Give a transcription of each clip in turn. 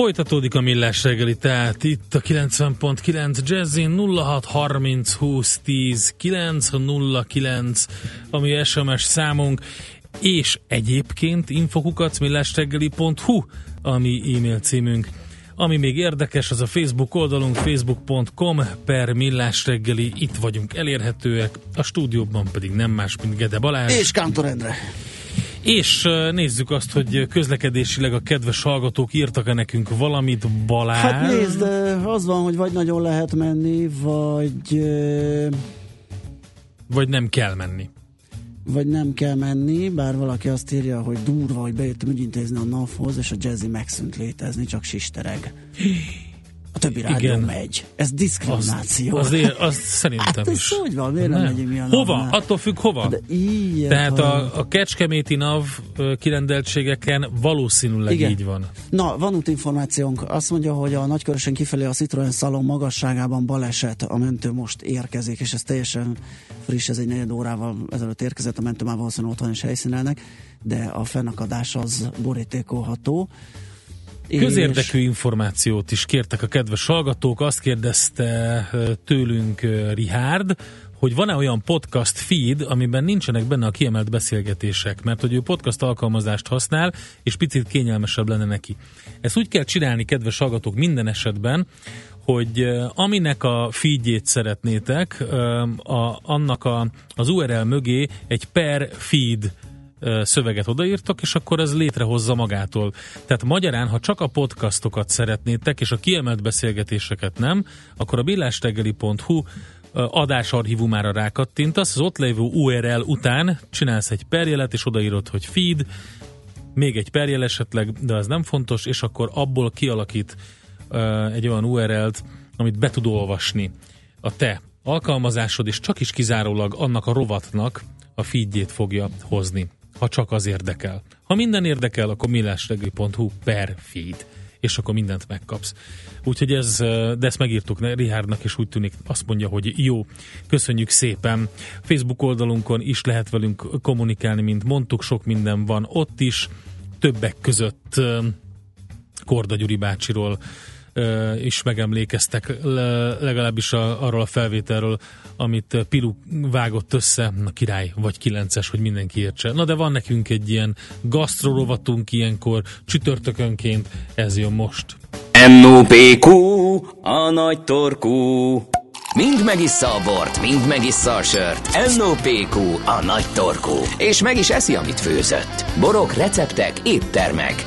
Folytatódik a millás reggeli, tehát itt a 90.9 Jazzin 0630 20 10 909, ami SMS számunk, és egyébként infokukat millásreggeli.hu, ami e-mail címünk. Ami még érdekes, az a Facebook oldalunk facebook.com per millásreggeli, itt vagyunk elérhetőek, a stúdióban pedig nem más, mint Gede Balázs. És Kántor Endre. És nézzük azt, hogy közlekedésileg a kedves hallgatók írtak-e nekünk valamit, Balázs? Hát nézd, az van, hogy vagy nagyon lehet menni, vagy... Vagy nem kell menni. Vagy nem kell menni, bár valaki azt írja, hogy durva, hogy bejöttem ügyintézni a NAV-hoz, és a Jazzy megszűnt létezni, csak sistereg. A többi rádió Igen. megy. Ez diszkrimináció. Az, azért, az szerintem hát is. hogy van? Miért nem, nem megyünk mi a Hova? Navnál? Attól függ hova? De ilyen, Tehát a, a Kecskeméti NAV kirendeltségeken valószínűleg Igen. így van. Na, van útinformációnk. Azt mondja, hogy a nagykörösen kifelé a Citroen Salon magasságában baleset. A mentő most érkezik, és ez teljesen friss, ez egy negyed órával ezelőtt érkezett. A mentő már valószínűleg otthon is helyszínelnek, de a fennakadás az borítékolható. Közérdekű információt is kértek a kedves hallgatók. Azt kérdezte tőlünk Rihárd, hogy van-e olyan podcast feed, amiben nincsenek benne a kiemelt beszélgetések, mert hogy ő podcast alkalmazást használ, és picit kényelmesebb lenne neki. Ezt úgy kell csinálni, kedves hallgatók, minden esetben, hogy aminek a feedjét szeretnétek, a, annak a, az URL mögé egy per feed szöveget odaírtok, és akkor ez létrehozza magától. Tehát magyarán, ha csak a podcastokat szeretnétek, és a kiemelt beszélgetéseket nem, akkor a billástegeli.hu adásarchívumára rákattintasz, az ott lévő URL után csinálsz egy perjelet, és odaírod, hogy feed, még egy perjel esetleg, de az nem fontos, és akkor abból kialakít egy olyan URL-t, amit be tud olvasni a te alkalmazásod, és csak is kizárólag annak a rovatnak a feedjét fogja hozni ha csak az érdekel. Ha minden érdekel, akkor millásregli.hu per feed és akkor mindent megkapsz. Úgyhogy ez, de ezt megírtuk Rihárdnak, és úgy tűnik, azt mondja, hogy jó, köszönjük szépen. Facebook oldalunkon is lehet velünk kommunikálni, mint mondtuk, sok minden van ott is, többek között Korda Gyuri bácsiról is megemlékeztek, legalábbis a, arról a felvételről, amit Pilu vágott össze, a király vagy kilences, hogy mindenki értse. Na de van nekünk egy ilyen gasztrorovatunk ilyenkor, csütörtökönként, ez jön most. NOPQ, a nagy torkú. Mind megissza a bort, mind megissza a sört. NOPQ, a nagy torkú. És meg is eszi, amit főzött. Borok, receptek, éttermek.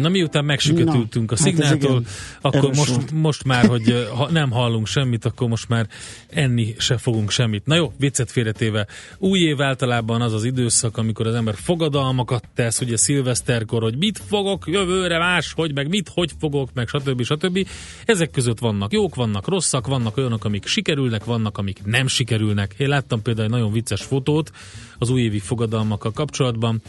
Na miután megsüketültünk a hát szignáltól, hát akkor most, most már, hogy ha nem hallunk semmit, akkor most már enni se fogunk semmit. Na jó, viccet félretéve. Új év általában az az időszak, amikor az ember fogadalmakat tesz, ugye szilveszterkor, hogy mit fogok jövőre más, hogy meg mit, hogy fogok, meg stb. stb. Ezek között vannak jók, vannak rosszak, vannak olyanok, amik sikerülnek, vannak, amik nem sikerülnek. Én láttam például egy nagyon vicces fotót az újévi fogadalmakkal kapcsolatban,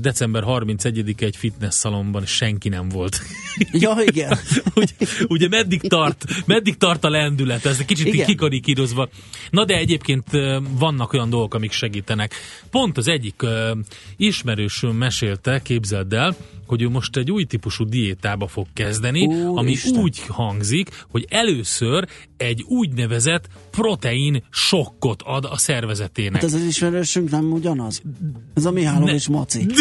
december 31 egy fitness szalomban senki nem volt. Ja, igen. ugye, ugye meddig tart, meddig tart a lendület, ez egy kicsit igen. kikarikírozva. Na de egyébként vannak olyan dolgok, amik segítenek. Pont az egyik ismerősöm mesélte, képzeld el, hogy ő most egy új típusú diétába fog kezdeni, Ó, ami Isten. úgy hangzik, hogy először egy úgynevezett protein sokkot ad a szervezetének. Hát ez az ismerősünk nem ugyanaz? Ez a Mihály és Maci.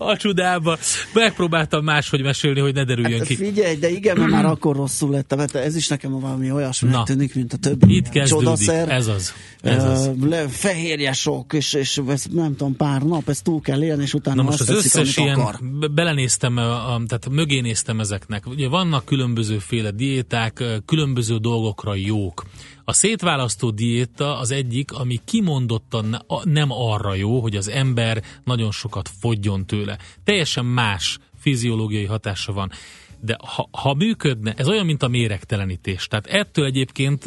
a csodába. Megpróbáltam máshogy mesélni, hogy ne derüljön hát, ki. Figyelj, de igen, mert már akkor rosszul lettem, mert ez is nekem valami olyasmi tűnik, mint a többi. Itt kezdődik, csodaszer, ez az. Ez az. Le, fehérje sok, és, és ez, nem tudom, pár nap, ezt túl kell élni, és utána Na most az összes tetszik, ilyen, akar. belenéztem, a, a, tehát mögé néztem ezeknek. Ugye vannak különbözőféle diéták, különböző dolgokra jók A szétválasztó diéta az egyik, ami kimondottan nem arra jó, hogy az ember nagyon sokat fogjon tőle. Teljesen más fiziológiai hatása van de ha, ha működne, ez olyan, mint a méregtelenítés. Tehát ettől egyébként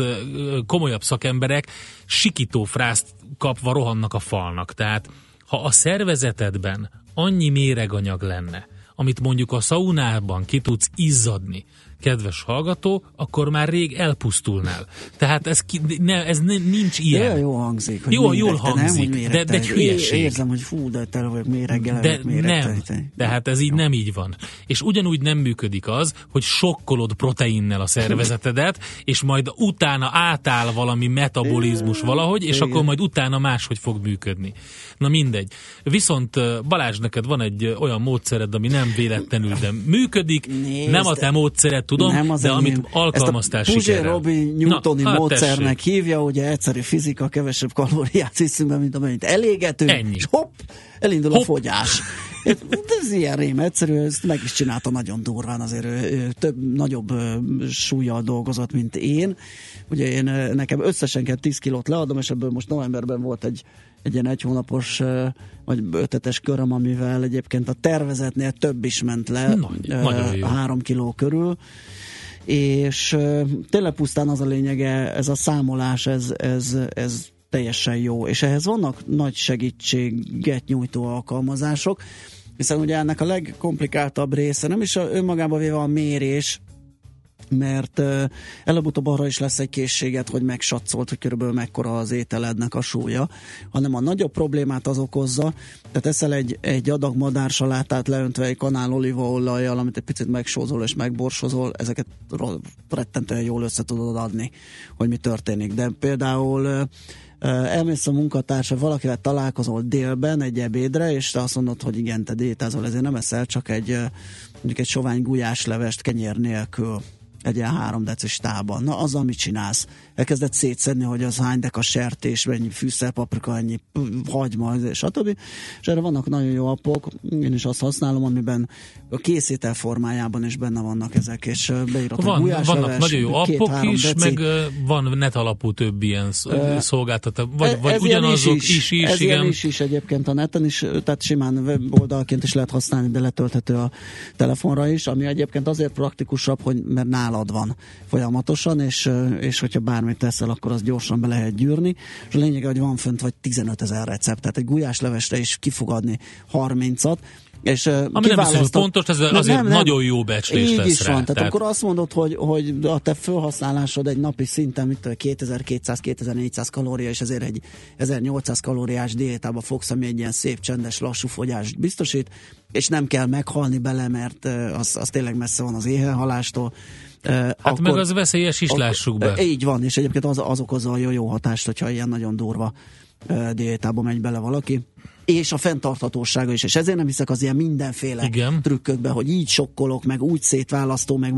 komolyabb szakemberek sikító frászt kapva rohannak a falnak. Tehát ha a szervezetedben annyi méreganyag lenne, amit mondjuk a szaunában ki tudsz izzadni, kedves hallgató, akkor már rég elpusztulnál. Tehát ez, ki, ne, ez nincs ilyen. De jó hangzik. Hogy jó, jól hangzik, nem, de, de egy hülyeség. Érzem, hogy fú, de tele vagyok méreggel, De nem, tehát ez így jó. nem így van. És ugyanúgy nem működik az, hogy sokkolod proteinnel a szervezetedet, és majd utána átáll valami metabolizmus valahogy, és akkor majd utána máshogy fog működni. Na mindegy. Viszont Balázs, neked van egy olyan módszered, ami nem véletlenül, de működik, Nézd, nem a te módszered, tudom, nem az de amit alkalmaztál Ezt a sikerrel. Robi Newtoni Na, hát módszernek tessék. hívja, ugye egyszerű fizika, kevesebb kalóriát viszünk be, mint amennyit elégetünk, Ennyi. és hopp, elindul hopp. a fogyás. Ez, ilyen rém egyszerű, ezt meg is csinálta nagyon durván, azért ő, több, nagyobb súlyjal dolgozott, mint én. Ugye én nekem összesen kell 10 kilót leadom, és ebből most novemberben volt egy egy ilyen egy hónapos vagy ötetes köröm, amivel egyébként a tervezetnél több is ment le, Nagy, három kiló körül. És tényleg pusztán az a lényege, ez a számolás, ez, ez, ez teljesen jó, és ehhez vannak nagy segítséget nyújtó alkalmazások, hiszen ugye ennek a legkomplikáltabb része nem is önmagában véve a mérés, mert előbb-utóbb arra is lesz egy készséget, hogy megsatzolt, hogy körülbelül mekkora az ételednek a súlya, hanem a nagyobb problémát az okozza, tehát eszel egy, egy adag madársalátát leöntve egy kanál olívaolajjal, amit egy picit megsózol és megborsozol, ezeket rettentően jól össze tudod adni, hogy mi történik. De például elmész a munkatársa, valakivel találkozol délben egy ebédre, és te azt mondod, hogy igen, te diétázol, ezért nem eszel csak egy mondjuk egy sovány gulyáslevest kenyér nélkül egy ilyen három decis tában. Na, az, amit csinálsz. Elkezdett szétszedni, hogy az hány deka sertés, mennyi fűszer, paprika, ennyi hagyma, stb. És erre vannak nagyon jó appok, én is azt használom, amiben a készítel formájában is benne vannak ezek, és beírott van, a Vannak nagyon jó appok is, deci. meg van net alapú több ilyen szolgáltató, vagy, e, vagy ugyanazok is, is, is ez igen. is is egyébként a neten is, tehát simán weboldalként is lehet használni, de letölthető a telefonra is, ami egyébként azért praktikusabb, hogy mert nálad van folyamatosan, és, és hogyha bármit teszel, akkor az gyorsan be lehet gyűrni, és a lényeg, hogy van fönt vagy 15 ezer recept, tehát egy gulyáslevesre is kifogadni 30-at, és, Ami nem biztos, pontos, ez azért nem, nem, nagyon jó becslés így lesz is rá. van. Tehát, tehát akkor azt mondod, hogy, hogy a te felhasználásod egy napi szinten, mit 2200-2400 kalória, és ezért egy 1800 kalóriás diétába fogsz, ami egy ilyen szép, csendes, lassú fogyást biztosít, és nem kell meghalni bele, mert az, az tényleg messze van az éhenhalástól. Hát akkor, meg az veszélyes is, lássuk be. Így van, és egyébként az, az okozza a jó, hatást, hogyha ilyen nagyon durva diétába megy bele valaki és a fenntarthatósága is, és ezért nem hiszek az ilyen mindenféle Igen. trükkökbe, hogy így sokkolok, meg úgy szétválasztó, meg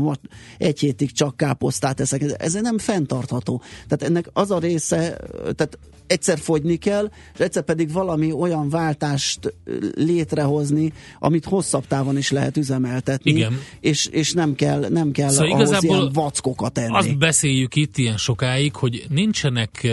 egy hétig csak káposztát eszek, ez nem fenntartható. Tehát ennek az a része, tehát egyszer fogyni kell, és egyszer pedig valami olyan váltást létrehozni, amit hosszabb távon is lehet üzemeltetni, Igen. És, és nem kell, nem kell szóval ahhoz ilyen vackokat enni. Azt beszéljük itt ilyen sokáig, hogy nincsenek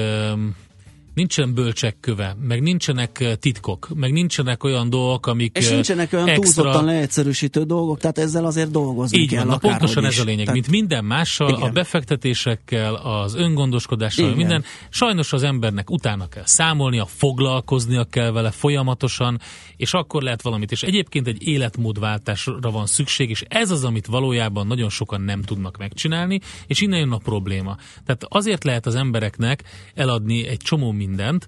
nincsen bölcsek köve, meg nincsenek eh, titkok, meg nincsenek olyan dolgok, amik És nincsenek olyan extra... túlzottan leegyszerűsítő dolgok, tehát ezzel azért dolgozni Így kell. Van, na pontosan ez a lényeg, tehát... mint minden mással, Igen. a befektetésekkel, az öngondoskodással, Igen. minden, sajnos az embernek utána kell számolnia, foglalkoznia kell vele folyamatosan, és akkor lehet valamit. És egyébként egy életmódváltásra van szükség, és ez az, amit valójában nagyon sokan nem tudnak megcsinálni, és innen jön a probléma. Tehát azért lehet az embereknek eladni egy csomó mindent,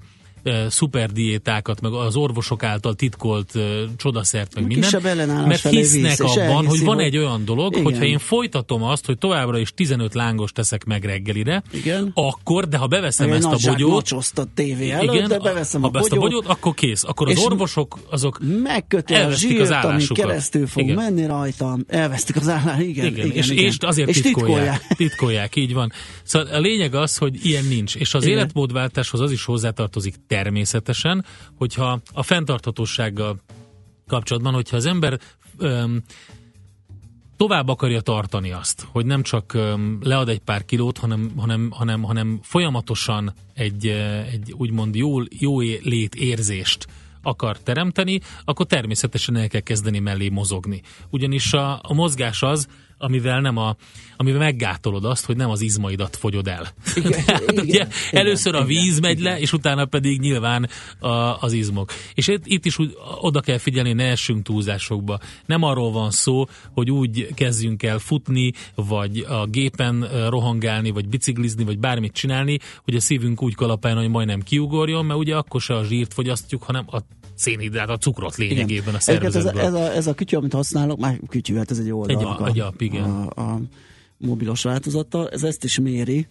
szuperdiétákat, meg az orvosok által titkolt csodaszert, meg minden. Mert hisznek visz, abban, hogy van egy olyan dolog, Igen. hogyha én folytatom azt, hogy továbbra is 15 lángos teszek meg reggelire, Igen. akkor, de ha beveszem egy ezt a bogyót, a tévé előtt, igen, de beveszem ha a bogyót, a bogyót, akkor kész. Akkor az orvosok azok megköti a zsírt, az állásukat. ami keresztül fog igen. menni rajta, elvesztik az állásukat. Igen, igen, igen, és, igen. és azért és titkolják, titkolják. titkolják. így van. Szóval a lényeg az, hogy ilyen nincs. És az igen. életmódváltáshoz az is hozzátartozik természetesen, hogyha a fenntarthatósággal kapcsolatban, hogyha az ember öm, tovább akarja tartani azt, hogy nem csak lead egy pár kilót, hanem, hanem, hanem, hanem folyamatosan egy, egy úgymond jó, jó létérzést akar teremteni, akkor természetesen el kell kezdeni mellé mozogni. Ugyanis a, a mozgás az, amivel nem a, amivel meggátolod azt, hogy nem az izmaidat fogyod el. Igen, hát, igen, ugye, igen, először a víz igen, megy le, és utána pedig nyilván a, az izmok. És itt, itt is úgy, oda kell figyelni, ne essünk túlzásokba. Nem arról van szó, hogy úgy kezdjünk el futni, vagy a gépen rohangálni, vagy biciklizni, vagy bármit csinálni, hogy a szívünk úgy kalapáljon, hogy majdnem kiugorjon, mert ugye akkor se a zsírt fogyasztjuk, hanem a szénhidrát, a cukrot lényegében Igen. a szervezetből. Ez, ez, a, ez a kütyű, amit használok, már kütyű, hát ez egy oldal. Egy, egy app, igen. A, a mobilos változattal, ez ezt is méri,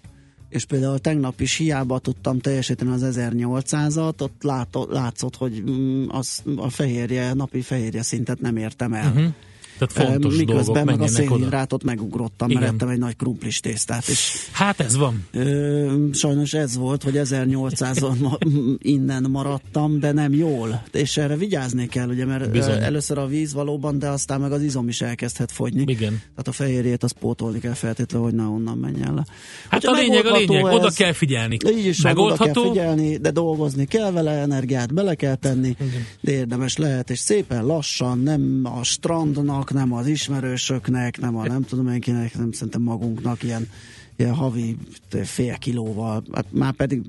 és például tegnap is hiába tudtam teljesíteni az 1800-at, ott látszott, hogy mm, az, a fehérje, napi fehérje szintet nem értem el. Uh-huh. Tehát fontos Miközben meg a szénhidrátot megugrottam, Igen. mert ettem egy nagy krumplis tésztát. És, hát ez van. Ö, sajnos ez volt, hogy 1800-on ma, innen maradtam, de nem jól. És erre vigyázni kell, ugye, mert Bizony. először a víz valóban, de aztán meg az izom is elkezdhet fogyni. Igen. Tehát a fehérjét azt pótolni kell feltétlenül, hogy ne onnan menjen le. Hát Hogyha a lényeg, a lényeg, ez, oda kell figyelni. Így is Megoldható. Oda kell figyelni, de dolgozni kell vele, energiát bele kell tenni, Igen. de érdemes lehet, és szépen lassan, nem a strandnak, nem az ismerősöknek, nem a nem tudom én kinek, nem szerintem magunknak ilyen, ilyen havi fél kilóval, hát már pedig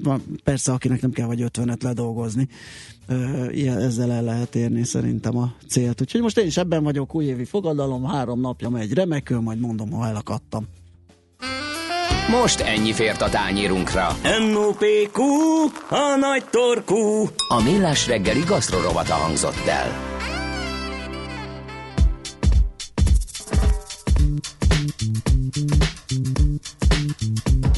persze akinek nem kell vagy ötvenet ledolgozni, ilyen, ezzel el lehet érni szerintem a célt. Úgyhogy most én is ebben vagyok, újévi fogadalom, három napja megy remekül, majd mondom, ha elakadtam. Most ennyi fért a tányérunkra. M.O.P.Q. A nagy torkú. A millás reggeli gasztrorovata hangzott el. Thank you.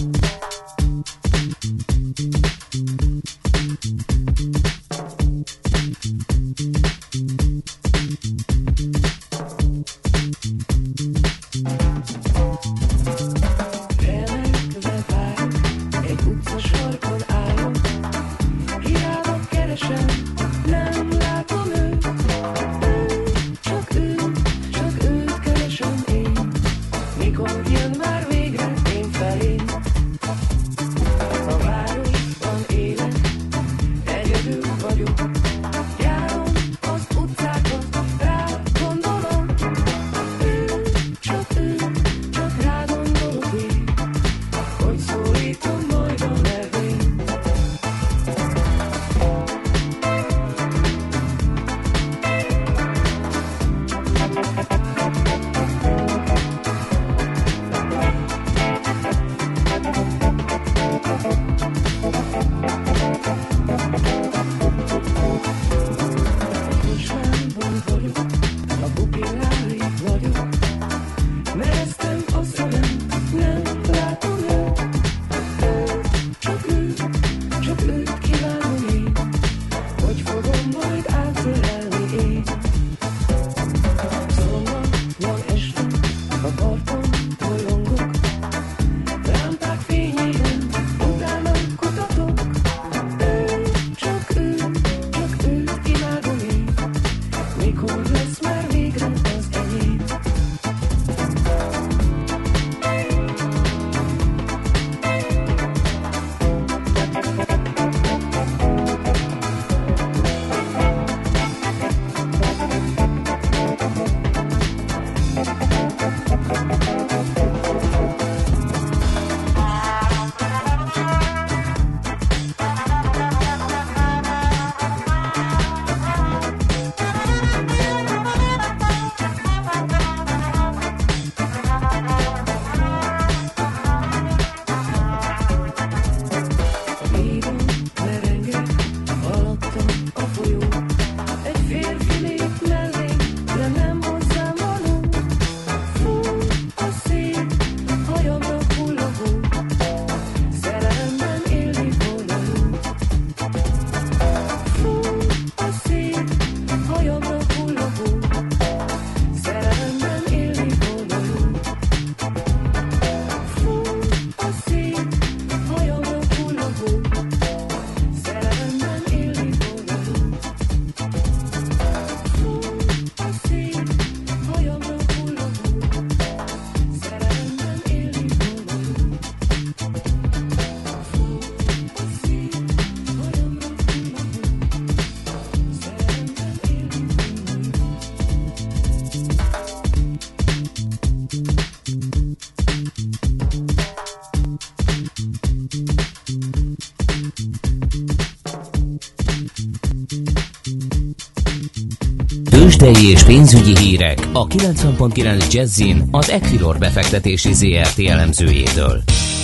Tőzsdei és pénzügyi hírek a 90.9 Jazzin az Equilor befektetési ZRT elemzőjétől.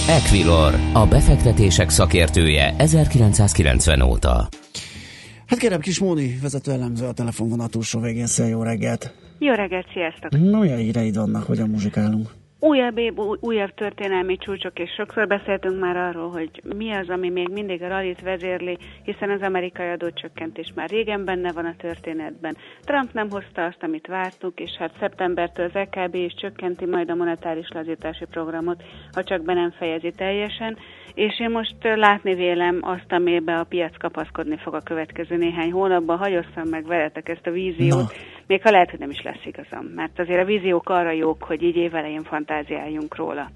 Equilor, a befektetések szakértője 1990 óta. Hát kérem, kis Móni vezető elemző a telefonvonal túlsó végén. Szia, jó reggelt! Jó reggelt, sziasztok! No, olyan híreid vannak, hogyan muzsikálunk? Újabb év, újabb történelmi csúcsok, és sokszor beszéltünk már arról, hogy mi az, ami még mindig a rallit vezérli, hiszen az amerikai adócsökkentés már régen benne van a történetben. Trump nem hozta azt, amit vártuk, és hát szeptembertől az EKB is csökkenti majd a monetáris lazítási programot, ha csak be nem fejezi teljesen és én most látni vélem azt, amiben a piac kapaszkodni fog a következő néhány hónapban. Hagyosszam meg veletek ezt a víziót, no. még ha lehet, hogy nem is lesz igazam, mert azért a víziók arra jók, hogy így évelején fantáziáljunk róla.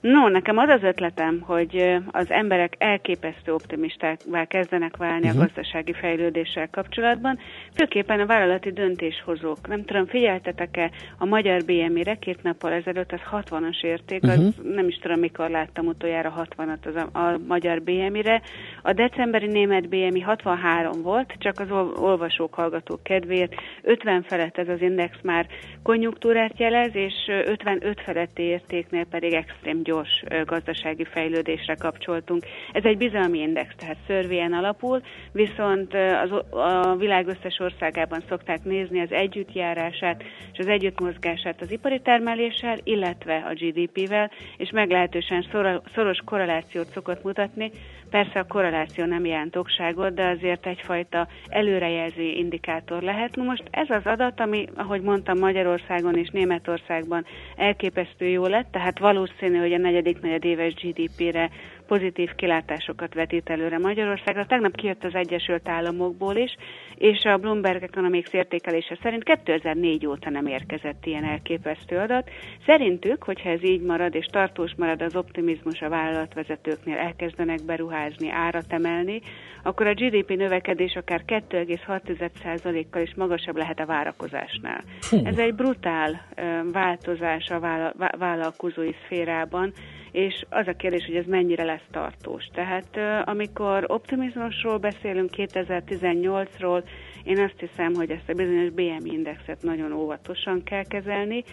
No, nekem az az ötletem, hogy az emberek elképesztő optimistákvá kezdenek válni uh-huh. a mhm. gazdasági fejlődéssel kapcsolatban, főképpen a vállalati döntéshozók. Nem tudom, figyeltetek-e a magyar BMI-re két nappal ezelőtt, az 60-as érték, uh-huh. az mhm. nem is tudom, mikor láttam utoljára 60-at az a, a magyar BMI-re. A decemberi német BMI 63 volt, csak az olvasók, hallgatók kedvéért. 50 felett ez az index már konjunktúrát jelez, és 55 feletti értéknél pedig extrém gyors gazdasági fejlődésre kapcsoltunk. Ez egy bizalmi index, tehát szörvén alapul, viszont az, a világ összes országában szokták nézni az együttjárását és az együttmozgását az ipari termeléssel, illetve a GDP-vel, és meglehetősen szoros korrelációt szokott mutatni. Persze a korreláció nem jelent okságot, de azért egyfajta előrejelző indikátor lehet. Na most ez az adat, ami, ahogy mondtam, Magyarországon és Németországban elképesztő jó lett, tehát valószínű, hogy a negyedik negyedéves GDP-re pozitív kilátásokat vetít előre Magyarországra. Tegnap kijött az Egyesült Államokból is, és a Bloomberg Economics értékelése szerint 2004 óta nem érkezett ilyen elképesztő adat. Szerintük, hogyha ez így marad és tartós marad az optimizmus a vállalatvezetőknél, elkezdenek beruházni, árat emelni, akkor a GDP növekedés akár 2,6%-kal is magasabb lehet a várakozásnál. Fú. Ez egy brutál változás a vállalkozói szférában, és az a kérdés, hogy ez mennyire lesz tartós. Tehát amikor optimizmusról beszélünk 2018-ról, én azt hiszem, hogy ezt a bizonyos BMI indexet nagyon óvatosan kell kezelni,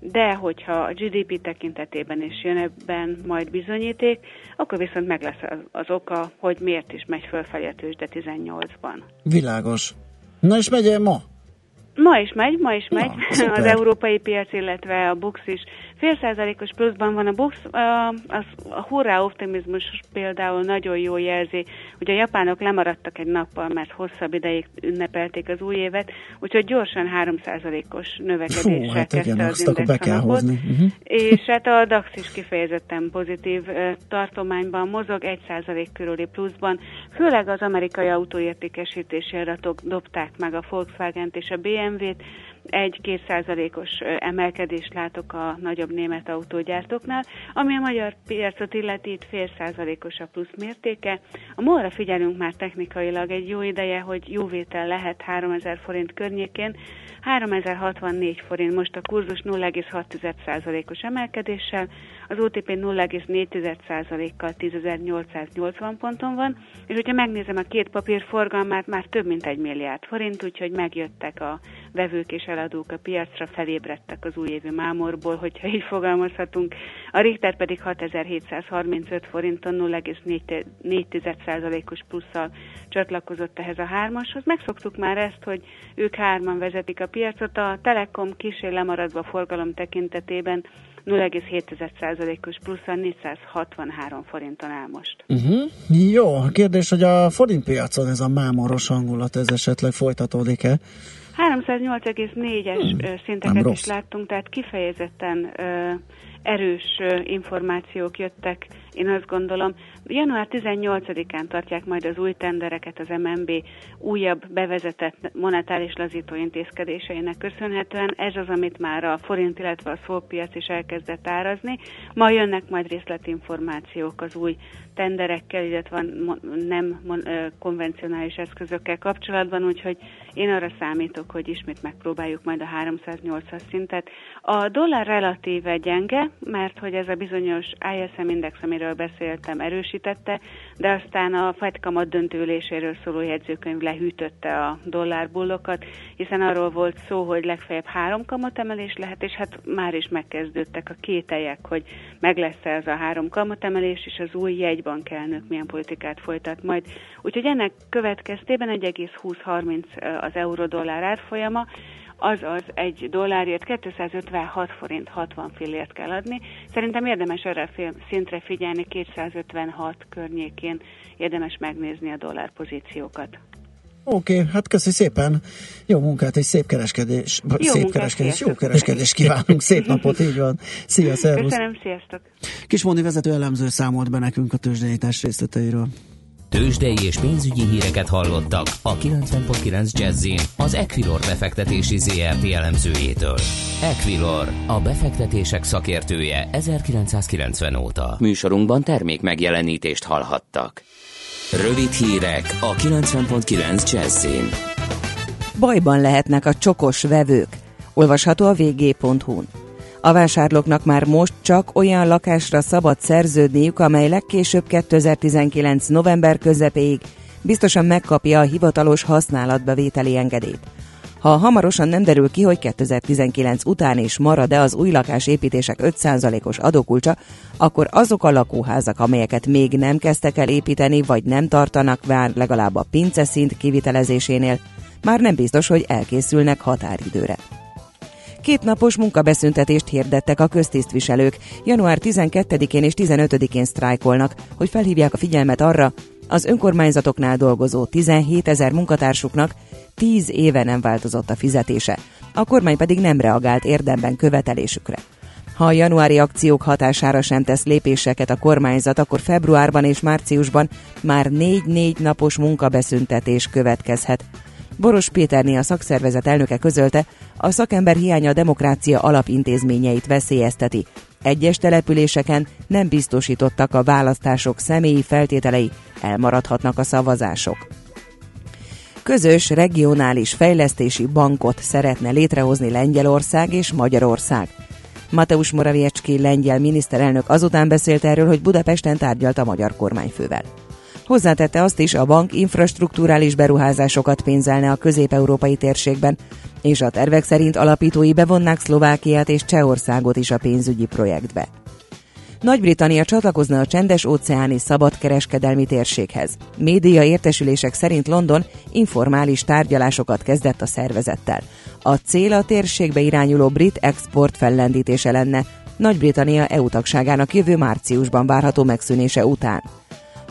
de hogyha a GDP tekintetében is jön ebben majd bizonyíték, akkor viszont meg lesz az, az oka, hogy miért is megy fölfelé a tőzsde 18-ban. Világos. Na és megy ma? Ma is megy, ma is megy. Na, az európai piac, illetve a BUX is fél százalékos pluszban van a BUX. Az, a hurrá optimizmus például nagyon jó jelzi, hogy a japánok lemaradtak egy nappal, mert hosszabb ideig ünnepelték az új évet, úgyhogy gyorsan 3 százalékos növekedéssel Hú, hát kezdte igen, az index be kell hozni. Uh-huh. És hát a DAX is kifejezetten pozitív tartományban mozog, 1 százalék körüli pluszban. Főleg az amerikai autóértékesítési adatok dobták meg a Volkswagen-t és a BMW-t, egy-két százalékos emelkedést látok a nagyobb német autógyártóknál, ami a magyar piacot illeti itt fél százalékos a plusz mértéke. A molra figyelünk már technikailag egy jó ideje, hogy jó vétel lehet 3000 forint környékén, 3064 forint most a kurzus 0,6%-os emelkedéssel, az OTP 0,4%-kal 10.880 ponton van, és hogyha megnézem a két papír forgalmát, már több mint egy milliárd forint, úgyhogy megjöttek a vevők és eladók a piacra, felébredtek az újévi mámorból, hogyha így fogalmazhatunk. A Richter pedig 6735 forinton 0,4%-os plusszal csatlakozott ehhez a hármashoz. Megszoktuk már ezt, hogy ők hárman vezetik a piacot, a Telekom kisé lemaradva forgalom tekintetében 0,7%-os pluszan 463 forinton áll most. Uh-huh. Jó, a kérdés, hogy a forintpiacon ez a mámoros hangulat, ez esetleg folytatódik-e? 308,4-es hmm, szinteket is láttunk, tehát kifejezetten erős információk jöttek, én azt gondolom. Január 18-án tartják majd az új tendereket az MNB újabb bevezetett monetáris lazító intézkedéseinek köszönhetően. Ez az, amit már a forint, illetve a szolpiac is elkezdett árazni. Ma jönnek majd részletinformációk az új tenderekkel, illetve nem konvencionális eszközökkel kapcsolatban, úgyhogy Én arra számítok, hogy ismét megpróbáljuk majd a 308-as szintet. A dollár relatíve gyenge, mert hogy ez a bizonyos ISM index, amiről beszéltem, erősítette, de aztán a Fed kamat döntőüléséről szóló jegyzőkönyv lehűtötte a dollárbullokat, hiszen arról volt szó, hogy legfeljebb három kamatemelés lehet, és hát már is megkezdődtek a kételyek, hogy meg lesz ez a három kamatemelés, és az új jegybank elnök milyen politikát folytat majd. Úgyhogy ennek következtében 1,2030 az euró-dollár árfolyama, azaz egy dollárért 256 forint 60 fillért kell adni. Szerintem érdemes erre a szintre figyelni, 256 környékén érdemes megnézni a dollár pozíciókat. Oké, okay, hát köszi szépen. Jó munkát és szép kereskedés. Jó szép munkát, kereskedés, sziasztok. jó kereskedés kívánunk. Szép napot, így van. Szia, szervusz. Köszönöm, sziasztok. Kismondi vezető elemző számolt be nekünk a tőzsdeítás részleteiről. Tőzsdei és pénzügyi híreket hallottak a 90.9 jazz az Equilor befektetési ZRT elemzőjétől. Equilor, a befektetések szakértője 1990 óta. Műsorunkban termék megjelenítést hallhattak. Rövid hírek a 90.9 Jazzin. Bajban lehetnek a csokos vevők. Olvasható a vg.hu-n. A vásárlóknak már most csak olyan lakásra szabad szerződniük, amely legkésőbb 2019. november közepéig biztosan megkapja a hivatalos használatbevételi engedélyt. Ha hamarosan nem derül ki, hogy 2019 után is marad-e az új lakásépítések 5%-os adókulcsa, akkor azok a lakóházak, amelyeket még nem kezdtek el építeni, vagy nem tartanak vár legalább a pince szint kivitelezésénél, már nem biztos, hogy elkészülnek határidőre. Két napos munkabeszüntetést hirdettek a köztisztviselők. Január 12-én és 15-én sztrájkolnak, hogy felhívják a figyelmet arra, az önkormányzatoknál dolgozó 17 ezer munkatársuknak 10 éve nem változott a fizetése, a kormány pedig nem reagált érdemben követelésükre. Ha a januári akciók hatására sem tesz lépéseket a kormányzat, akkor februárban és márciusban már 4-4 napos munkabeszüntetés következhet. Boros Péterné a szakszervezet elnöke közölte, a szakember hiánya a demokrácia alapintézményeit veszélyezteti. Egyes településeken nem biztosítottak a választások személyi feltételei, elmaradhatnak a szavazások. Közös regionális fejlesztési bankot szeretne létrehozni Lengyelország és Magyarország. Mateusz Morawiecki lengyel miniszterelnök azután beszélt erről, hogy Budapesten tárgyalt a magyar kormányfővel. Hozzátette azt is, a bank infrastruktúrális beruházásokat pénzelne a közép-európai térségben, és a tervek szerint alapítói bevonnák Szlovákiát és Csehországot is a pénzügyi projektbe. Nagy-Britannia csatlakozna a csendes óceáni szabadkereskedelmi térséghez. Média értesülések szerint London informális tárgyalásokat kezdett a szervezettel. A cél a térségbe irányuló brit export fellendítése lenne, Nagy-Britannia EU tagságának jövő márciusban várható megszűnése után.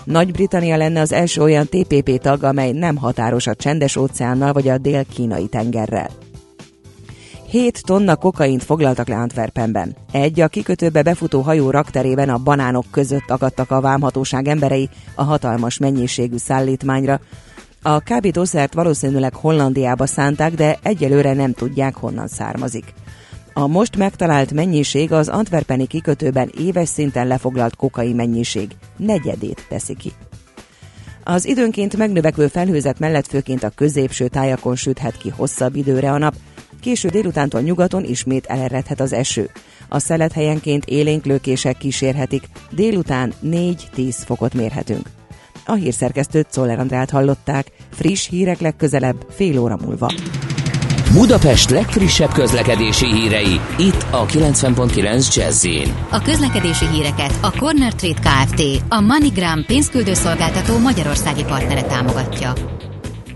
Nagy-Britannia lenne az első olyan TPP tag, amely nem határos a csendes óceánnal vagy a dél-kínai tengerrel. 7 tonna kokaint foglaltak le Antwerpenben. Egy a kikötőbe befutó hajó rakterében a banánok között akadtak a vámhatóság emberei a hatalmas mennyiségű szállítmányra. A kábítószert valószínűleg Hollandiába szánták, de egyelőre nem tudják, honnan származik. A most megtalált mennyiség az Antwerpeni kikötőben éves szinten lefoglalt kokai mennyiség negyedét teszi ki. Az időnként megnövekvő felhőzet mellett főként a középső tájakon süthet ki hosszabb időre a nap, késő délutántól nyugaton ismét eleredhet az eső. A szelet helyenként élénk lökések kísérhetik, délután 4-10 fokot mérhetünk. A hírszerkesztőt Czoller Andrát hallották, friss hírek legközelebb fél óra múlva. Budapest legfrissebb közlekedési hírei, itt a 90.9 jazz A közlekedési híreket a Corner Trade Kft. a MoneyGram pénzküldőszolgáltató magyarországi partnere támogatja.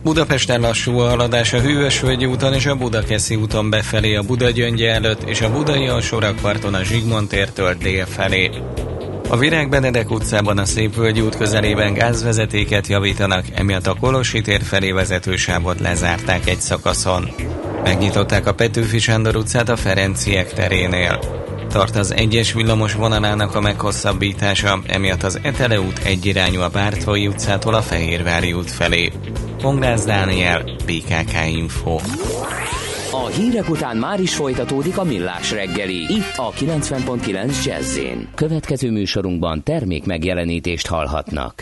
Budapesten lassú a haladás a Hűvösvölgyi úton és a Budakeszi úton befelé a Budagyöngye előtt és a Budai alsórakparton a Zsigmond tértől dél felé. A Virág Benedek utcában a Szépvölgyi út közelében gázvezetéket javítanak, emiatt a Kolosi tér felé vezető sávot lezárták egy szakaszon. Megnyitották a Petőfi Sándor utcát a Ferenciek terénél. Tart az egyes villamos vonalának a meghosszabbítása, emiatt az Etele út egyirányú a Bártfai utcától a Fehérvári út felé. Pongrász Dániel, BKK Info. A hírek után már is folytatódik a millás reggeli, itt a 90.9 jazz Következő műsorunkban termék megjelenítést hallhatnak.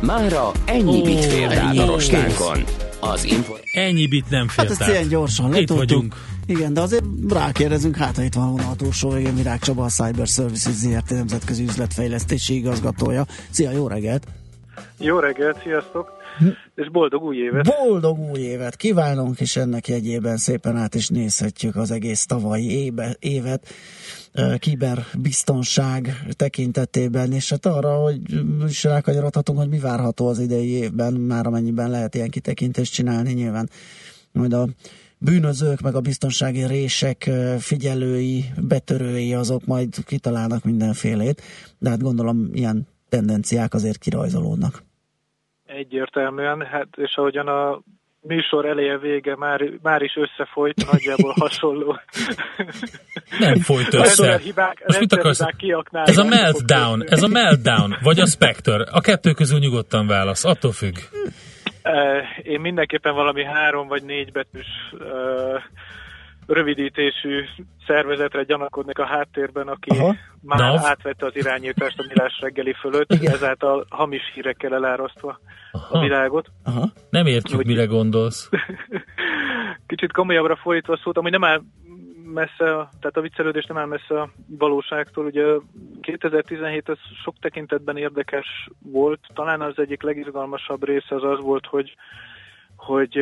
Mára ennyi bit fért át a rostánkon. Az info- Ennyi bit nem fért Hát ezt ilyen gyorsan Itt vagyunk. Igen, de azért rákérdezünk, hát ha itt van a túlsó végén Virág Csaba, a Cyber Services ZRT nemzetközi üzletfejlesztési igazgatója. Szia, jó reggelt! Jó reggelt, sziasztok! És boldog új évet! Boldog új évet kívánunk, és ennek jegyében szépen át is nézhetjük az egész tavalyi éve, évet kiberbiztonság tekintetében, és hát arra, hogy is rákanyarodhatunk, hogy mi várható az idei évben, már amennyiben lehet ilyen kitekintést csinálni, nyilván majd a bűnözők, meg a biztonsági rések figyelői, betörői, azok majd kitalálnak mindenfélét, de hát gondolom ilyen tendenciák azért kirajzolódnak. Egyértelműen, hát és ahogyan a műsor eleje vége már, már is összefolyt, nagyjából hasonló. Nem folyt össze. Hibák, Most mit akarsz? Ez a meltdown, ez a meltdown, vagy a spectre. A kettő közül nyugodtan válasz, attól függ. Én mindenképpen valami három vagy négy betűs rövidítésű szervezetre gyanakodnék a háttérben, aki Aha. már Nav. átvette az irányítást a Milás reggeli fölött, Igen. ezáltal hamis hírekkel elárasztva Aha. a világot. Aha. Nem értjük, Úgy, mire gondolsz. Kicsit komolyabbra fordítva szót, ami nem áll messze, tehát a viccelődés nem áll messze a valóságtól. Ugye 2017 ez sok tekintetben érdekes volt. Talán az egyik legizgalmasabb része az az volt, hogy, hogy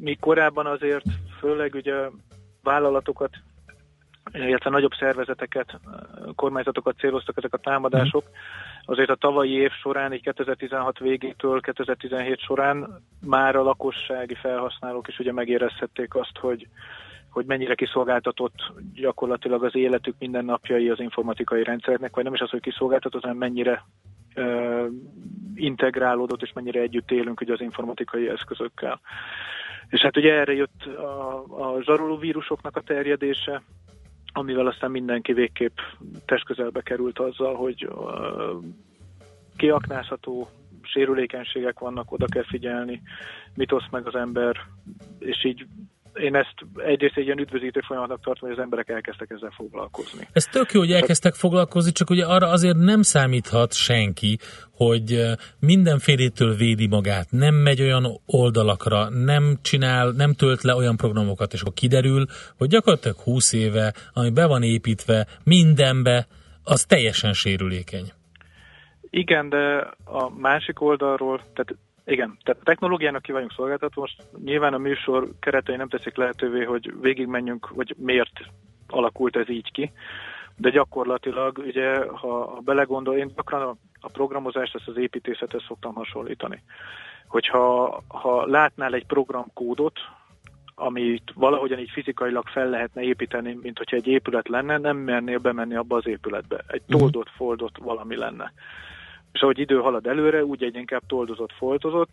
mi korábban azért főleg ugye vállalatokat, illetve nagyobb szervezeteket, kormányzatokat céloztak ezek a támadások. Azért a tavalyi év során, így 2016 végétől 2017 során már a lakossági felhasználók is ugye megérezhették azt, hogy, hogy mennyire kiszolgáltatott gyakorlatilag az életük mindennapjai az informatikai rendszereknek, vagy nem is az, hogy kiszolgáltatott, hanem mennyire ö, integrálódott, és mennyire együtt élünk ugye az informatikai eszközökkel. És hát ugye erre jött a, a zsaroló vírusoknak a terjedése, amivel aztán mindenki végképp testközelbe került azzal, hogy uh, kiaknázható sérülékenységek vannak, oda kell figyelni, mit oszt meg az ember, és így én ezt egyrészt egy ilyen üdvözítő folyamatnak tartom, hogy az emberek elkezdtek ezzel foglalkozni. Ez tök jó, hogy elkezdtek foglalkozni, csak ugye arra azért nem számíthat senki, hogy mindenfélétől védi magát, nem megy olyan oldalakra, nem csinál, nem tölt le olyan programokat, és akkor kiderül, hogy gyakorlatilag 20 éve, ami be van építve mindenbe, az teljesen sérülékeny. Igen, de a másik oldalról, tehát igen, tehát a technológiának ki vagyunk szolgáltatva, most nyilván a műsor keretei nem teszik lehetővé, hogy végigmenjünk, hogy miért alakult ez így ki, de gyakorlatilag, ugye, ha, ha belegondol, én gyakran a, a programozást, ezt az építészethez szoktam hasonlítani. Hogyha ha látnál egy programkódot, amit valahogyan így fizikailag fel lehetne építeni, mint hogyha egy épület lenne, nem mernél bemenni abba az épületbe. Egy mhm. toldott, foldott valami lenne és ahogy idő halad előre, úgy egy inkább toldozott, foltozott,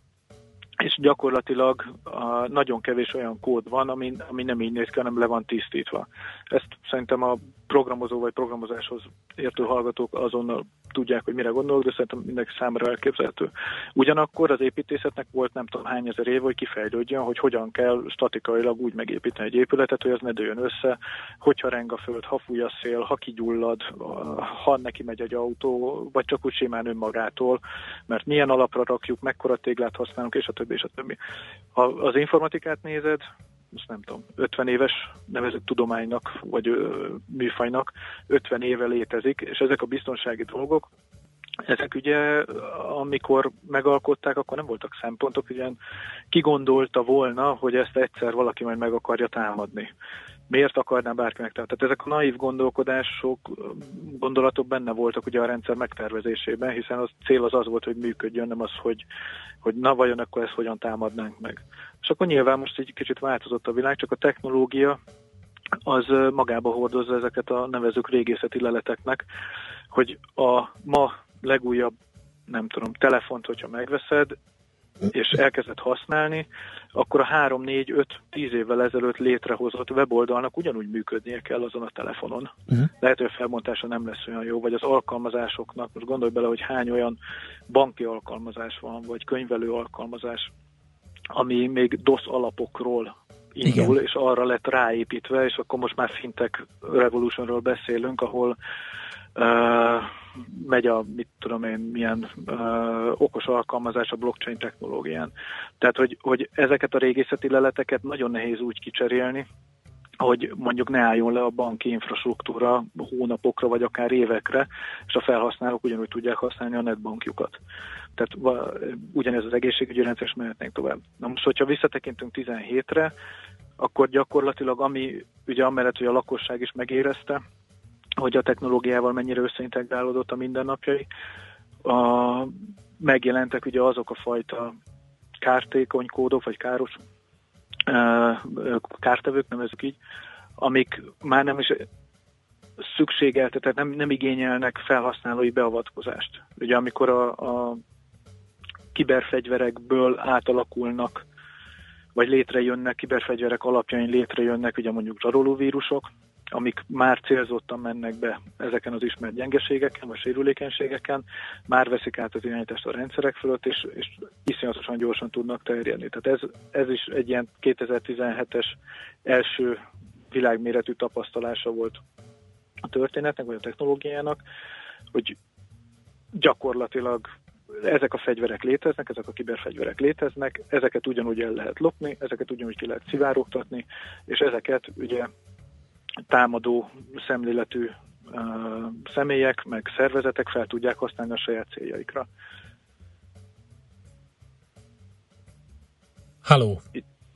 és gyakorlatilag a, nagyon kevés olyan kód van, ami, ami nem így néz ki, hanem le van tisztítva. Ezt szerintem a programozó vagy programozáshoz értő hallgatók azonnal tudják, hogy mire gondolok, de szerintem mindenki számára elképzelhető. Ugyanakkor az építészetnek volt nem tudom hány ezer év, hogy kifejlődjön, hogy hogyan kell statikailag úgy megépíteni egy épületet, hogy az ne dőjön össze, hogyha reng a föld, ha fúj a szél, ha kigyullad, ha neki megy egy autó, vagy csak úgy simán önmagától, mert milyen alapra rakjuk, mekkora téglát használunk, és a többi, és a többi. Ha az informatikát nézed, most nem tudom, 50 éves nevezett tudománynak, vagy ö, műfajnak 50 éve létezik, és ezek a biztonsági dolgok, ezek ugye, amikor megalkották, akkor nem voltak szempontok, ugye ki gondolta volna, hogy ezt egyszer valaki majd meg akarja támadni miért akarná bárkinek Tehát ezek a naív gondolkodások, gondolatok benne voltak ugye a rendszer megtervezésében, hiszen az cél az az volt, hogy működjön, nem az, hogy, hogy na vajon akkor ezt hogyan támadnánk meg. És akkor nyilván most egy kicsit változott a világ, csak a technológia az magába hordozza ezeket a nevezők régészeti leleteknek, hogy a ma legújabb nem tudom, telefont, hogyha megveszed, és elkezded használni, akkor a 3, 4, 5, 10 évvel ezelőtt létrehozott weboldalnak ugyanúgy működnie kell azon a telefonon. Uh-huh. Lehet, hogy a felmontása nem lesz olyan jó, vagy az alkalmazásoknak, most gondolj bele, hogy hány olyan banki alkalmazás van, vagy könyvelő alkalmazás, ami még DOS alapokról indul, Igen. és arra lett ráépítve, és akkor most már fintech revolutionról beszélünk, ahol uh, megy a, mit tudom én, milyen uh, okos alkalmazás a blockchain technológián. Tehát, hogy, hogy ezeket a régészeti leleteket nagyon nehéz úgy kicserélni, hogy mondjuk ne álljon le a banki infrastruktúra hónapokra, vagy akár évekre, és a felhasználók ugyanúgy tudják használni a netbankjukat. Tehát ugyanez az egészségügyi rendszer, és mehetnénk tovább. Na most, hogyha visszatekintünk 17-re, akkor gyakorlatilag ami, ugye amellett, hogy a lakosság is megérezte, hogy a technológiával mennyire összeintegrálódott a mindennapjai. A, megjelentek ugye azok a fajta kártékony kódok, vagy káros kártevők, nevezük így, amik már nem is szükségelte, tehát nem, nem igényelnek felhasználói beavatkozást. Ugye amikor a, a kiberfegyverekből átalakulnak, vagy létrejönnek, kiberfegyverek alapjain létrejönnek, ugye mondjuk zsarolóvírusok, amik már célzottan mennek be ezeken az ismert gyengeségeken, vagy sérülékenységeken, már veszik át az irányítást a rendszerek fölött, és, és iszonyatosan gyorsan tudnak terjedni. Tehát ez, ez is egy ilyen 2017-es első világméretű tapasztalása volt a történetnek, vagy a technológiának, hogy gyakorlatilag ezek a fegyverek léteznek, ezek a kiberfegyverek léteznek, ezeket ugyanúgy el lehet lopni, ezeket ugyanúgy ki lehet szivárogtatni, és ezeket ugye támadó szemléletű személyek, meg szervezetek fel tudják használni a saját céljaikra. Halló!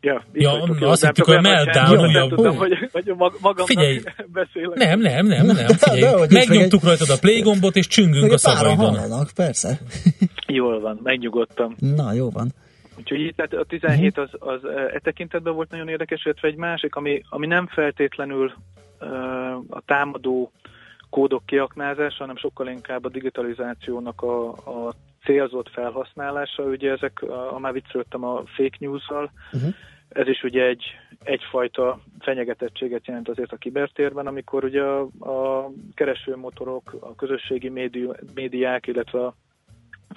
Ja, ja azt hittük, hogy meltdown újabb. Tudom, hogy, hogy magamnak figyelj, beszélek. Nem, nem, nem, nem, figyelj. Megnyomtuk rajtad a play gombot, és csüngünk a szavaidon. Hallanak, persze. Jól van, megnyugodtam. Na, jó van. Úgyhogy itt tehát a 17 az, az e tekintetben volt nagyon érdekes, illetve egy másik, ami, ami nem feltétlenül a támadó kódok kiaknázása, hanem sokkal inkább a digitalizációnak a, a célzott felhasználása. Ugye ezek, a, már viccelődtem a fake news-zal, uh-huh. ez is ugye egy, egyfajta fenyegetettséget jelent azért a kibertérben, amikor ugye a, a keresőmotorok, a közösségi médi, médiák, illetve a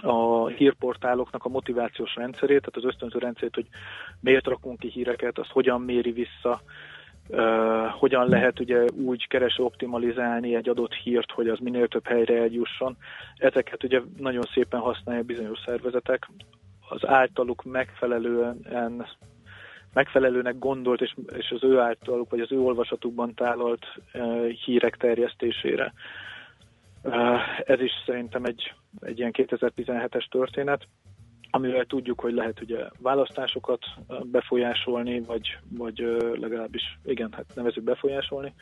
a hírportáloknak a motivációs rendszerét, tehát az ösztönző rendszerét, hogy miért rakunk ki híreket, az hogyan méri vissza, uh, hogyan lehet ugye úgy kereső optimalizálni egy adott hírt, hogy az minél több helyre eljusson. Ezeket ugye nagyon szépen használják bizonyos szervezetek, az általuk megfelelően megfelelőnek gondolt, és, és az ő általuk, vagy az ő olvasatukban tállalt uh, hírek terjesztésére. Ez is szerintem egy, egy ilyen 2017-es történet, amivel tudjuk, hogy lehet ugye választásokat befolyásolni, vagy, vagy legalábbis, igen, hát nevezük befolyásolni,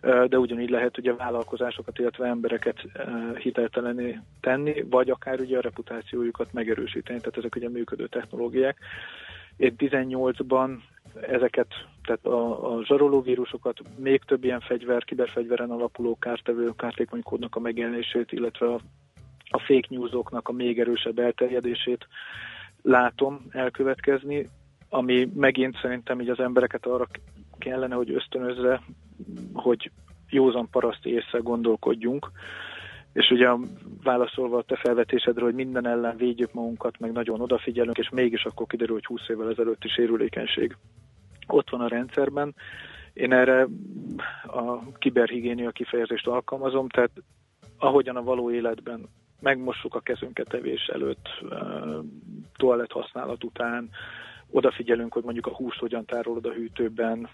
de ugyanígy lehet ugye vállalkozásokat, illetve embereket hiteltelené tenni, vagy akár ugye a reputációjukat megerősíteni, tehát ezek ugye működő technológiák. Én 18-ban ezeket, tehát a, a zsarolóvírusokat, még több ilyen fegyver, kiberfegyveren alapuló kártevő, kártékony kódnak a megjelenését, illetve a, a fake newsoknak a még erősebb elterjedését látom elkövetkezni, ami megint szerintem így az embereket arra kellene, hogy ösztönözze, hogy józan paraszt észre gondolkodjunk, és ugye válaszolva a te felvetésedre, hogy minden ellen védjük magunkat, meg nagyon odafigyelünk, és mégis akkor kiderül, hogy 20 évvel ezelőtti sérülékenység ott van a rendszerben. Én erre a kiberhigiénia kifejezést alkalmazom, tehát ahogyan a való életben megmossuk a kezünket evés előtt, toalett használat után, odafigyelünk, hogy mondjuk a húst hogyan tárolod a hűtőben,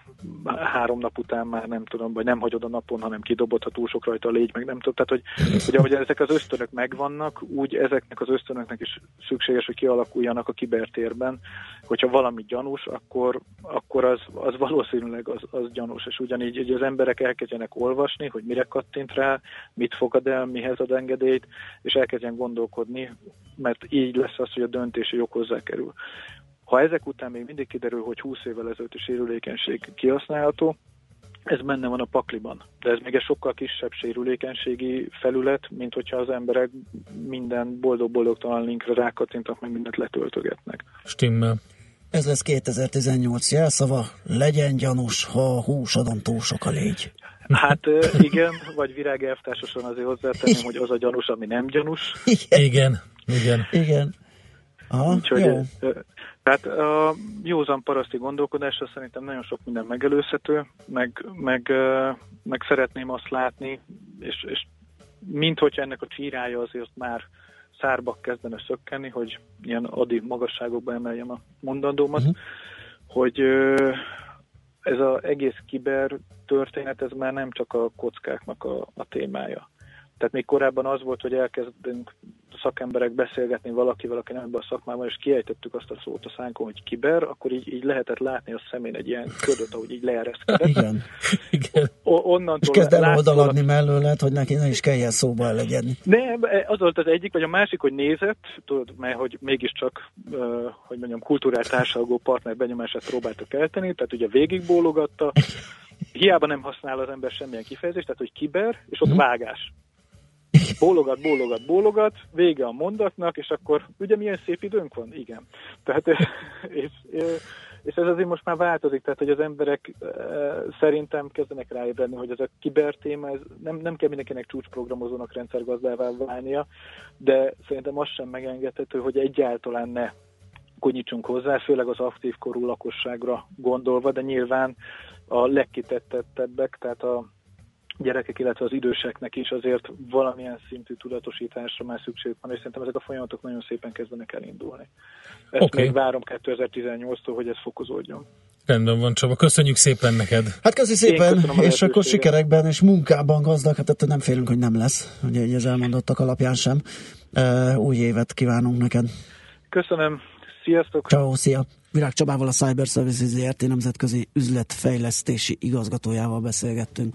három nap után már nem tudom, vagy nem hagyod a napon, hanem kidobod, ha túl sok rajta a légy, meg nem tudom. Tehát, hogy, hogy ahogy ezek az ösztönök megvannak, úgy ezeknek az ösztönöknek is szükséges, hogy kialakuljanak a kibertérben, hogyha valami gyanús, akkor, akkor az, az valószínűleg az, az gyanús, és ugyanígy hogy az emberek elkezdjenek olvasni, hogy mire kattint rá, mit fogad el, mihez ad engedélyt, és elkezdjen gondolkodni, mert így lesz az, hogy a döntési jog hozzá kerül. Ha ezek után még mindig kiderül, hogy 20 évvel ezelőtti sérülékenység kihasználható, ez benne van a pakliban. De ez még egy sokkal kisebb sérülékenységi felület, mint hogyha az emberek minden boldog-boldogtalan linkre rákattintak, meg mindent letöltögetnek. Stimmel. Ez lesz 2018 jelszava, legyen gyanús, ha a húsodon túl sok a légy. Hát igen, vagy virágelvtársasan azért hozzátenném, hogy az a gyanús, ami nem gyanús. Igen, igen. Igen. Aha, Úgyhogy, jó. Tehát a józan paraszti gondolkodásra szerintem nagyon sok minden megelőzhető, meg, meg, meg szeretném azt látni, és, és mint hogyha ennek a csírája azért már szárba kezdene szökkenni, hogy ilyen adi magasságokba emeljem a mondandómat, uh-huh. hogy ez az egész kiber történet, ez már nem csak a kockáknak a, a témája. Tehát még korábban az volt, hogy elkezdünk szakemberek beszélgetni valakivel, aki nem ebben a szakmában, és kiejtettük azt a szót a szánkon, hogy kiber, akkor így, így lehetett látni a szemén egy ilyen ködöt, ahogy így leereszkedett. Igen. Igen. O- onnantól És kezd el oldaladni mellőled, hogy neki ne is kelljen szóba elegyedni. Nem, az volt az egyik, vagy a másik, hogy nézett, tudod, mert hogy mégiscsak, hogy mondjam, kulturált társalgó partner benyomását próbáltak eltenni, tehát ugye végig bólogatta, hiába nem használ az ember semmilyen kifejezést, tehát hogy kiber, és ott vágás. Bólogat, bólogat, bólogat, vége a mondatnak, és akkor ugye milyen szép időnk van? Igen. Tehát, és, és ez azért most már változik, tehát hogy az emberek szerintem kezdenek ráébredni, hogy ez a kiber téma, ez nem, nem kell mindenkinek csúcsprogramozónak rendszergazdává válnia, de szerintem az sem megengedhető, hogy egyáltalán ne konyítsunk hozzá, főleg az aktív korú lakosságra gondolva, de nyilván a legkitettebbek, tehát a gyerekek, illetve az időseknek is azért valamilyen szintű tudatosításra már szükség van, és szerintem ezek a folyamatok nagyon szépen kezdenek elindulni. Ezt Oké. még várom 2018-tól, hogy ez fokozódjon. Rendben van, Csaba. Köszönjük szépen neked. Hát köszi szépen, és akkor sikerekben és munkában gazdag, hát ettől nem félünk, hogy nem lesz, ugye így az elmondottak alapján sem. Uh, új évet kívánunk neked. Köszönöm, sziasztok! Ciao, szia! Virág Csabával a Cyber Services ZRT nemzetközi üzletfejlesztési igazgatójával beszélgettünk.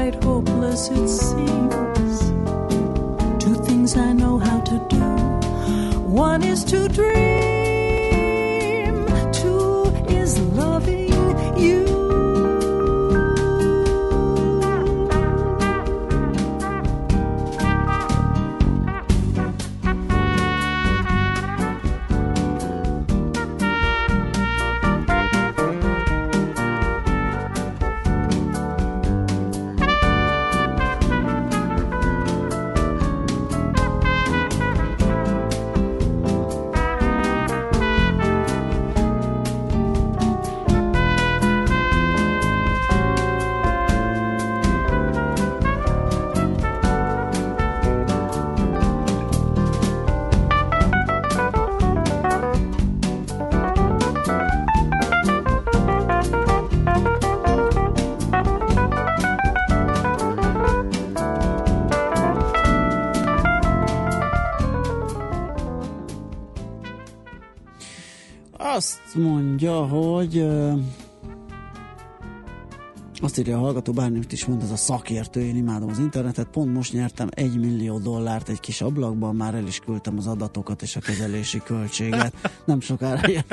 Quite hopeless, it seems. Two things I know how to do. One is to dream, mondja, hogy ö, Azt írja a hallgató, bármit is mond, ez a szakértő, én imádom az internetet. Pont most nyertem egy millió dollárt egy kis ablakban, már el is küldtem az adatokat és a kezelési költséget. Nem sokára jön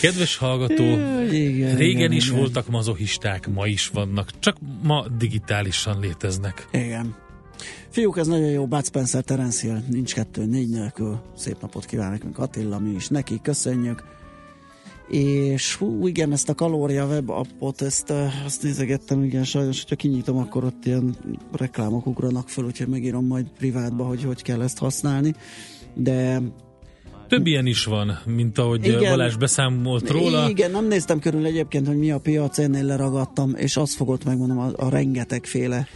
Kedves hallgató, igen, régen igen, is igen. voltak mazohisták, ma is vannak, csak ma digitálisan léteznek. Igen. Fiúk, ez nagyon jó, Bud Spencer, Terence Hill, nincs kettő, négy nélkül. Szép napot kívánok, nekünk Attila, mi is neki, köszönjük. És hú, igen, ezt a kalória web appot, ezt azt nézegettem, igen, sajnos, hogyha kinyitom, akkor ott ilyen reklámok ugranak föl, úgyhogy megírom majd privátba, hogy hogy kell ezt használni. De több ilyen is van, mint ahogy igen, Balázs beszámolt róla. Igen, nem néztem körül egyébként, hogy mi a piac, ennél leragadtam, és azt fogott megmondom, a, a rengetegféle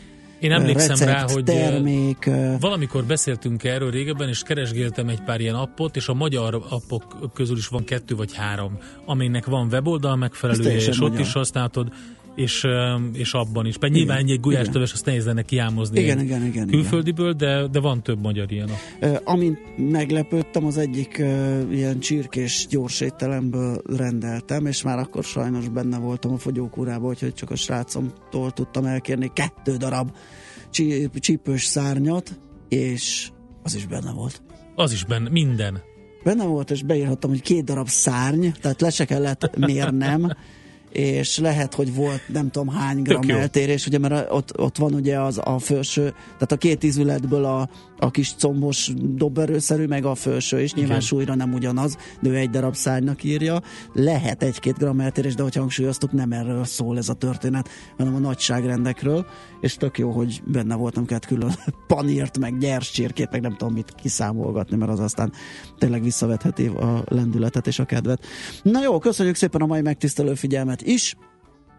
én emlékszem recept, rá, hogy termék. valamikor beszéltünk erről régebben, és keresgéltem egy pár ilyen appot, és a magyar appok közül is van kettő vagy három, aminek van weboldal megfelelője, és magyar. ott is használhatod és, és abban is. Mert nyilván egy gulyástöves azt nehéz lenne kiámozni igen, igen, igen, külföldiből, de, de van több magyar ilyen. Amint meglepődtem, az egyik ilyen csirkés gyors étteremből rendeltem, és már akkor sajnos benne voltam a fogyókúrában, úgyhogy csak a srácomtól tudtam elkérni kettő darab csí- csípős szárnyat, és az is benne volt. Az is benne, minden. Benne volt, és beírhattam, hogy két darab szárny, tehát le se kellett mérnem, és lehet, hogy volt nem tudom hány gram eltérés, ugye, mert ott, ott van ugye az a felső, tehát a két ízületből a, a kis combos dobberőszerű, meg a felső, és nyilván Igen. súlyra nem ugyanaz, de ő egy darab szárnynak írja. Lehet egy-két gram eltérés, de hogyha hangsúlyoztuk, nem erről szól ez a történet, hanem a nagyságrendekről, és tök jó, hogy benne voltam kellett külön panírt, meg gyers csirkét, meg nem tudom mit kiszámolgatni, mert az aztán tényleg visszavetheti a lendületet és a kedvet. Na jó, köszönjük szépen a mai megtisztelő figyelmet is.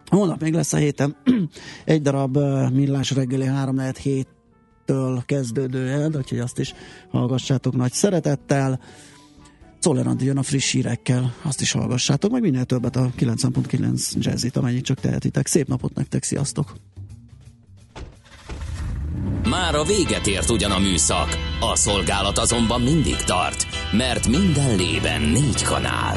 Holnap még lesz a héten egy darab millás reggeli 3 7 től kezdődően, úgyhogy azt is hallgassátok nagy szeretettel. Czoller jön a friss hírekkel, azt is hallgassátok, meg minél többet a 9.9 jazzit, amennyit csak tehetitek. Szép napot nektek, sziasztok! Már a véget ért ugyan a műszak, a szolgálat azonban mindig tart, mert minden lében négy kanál.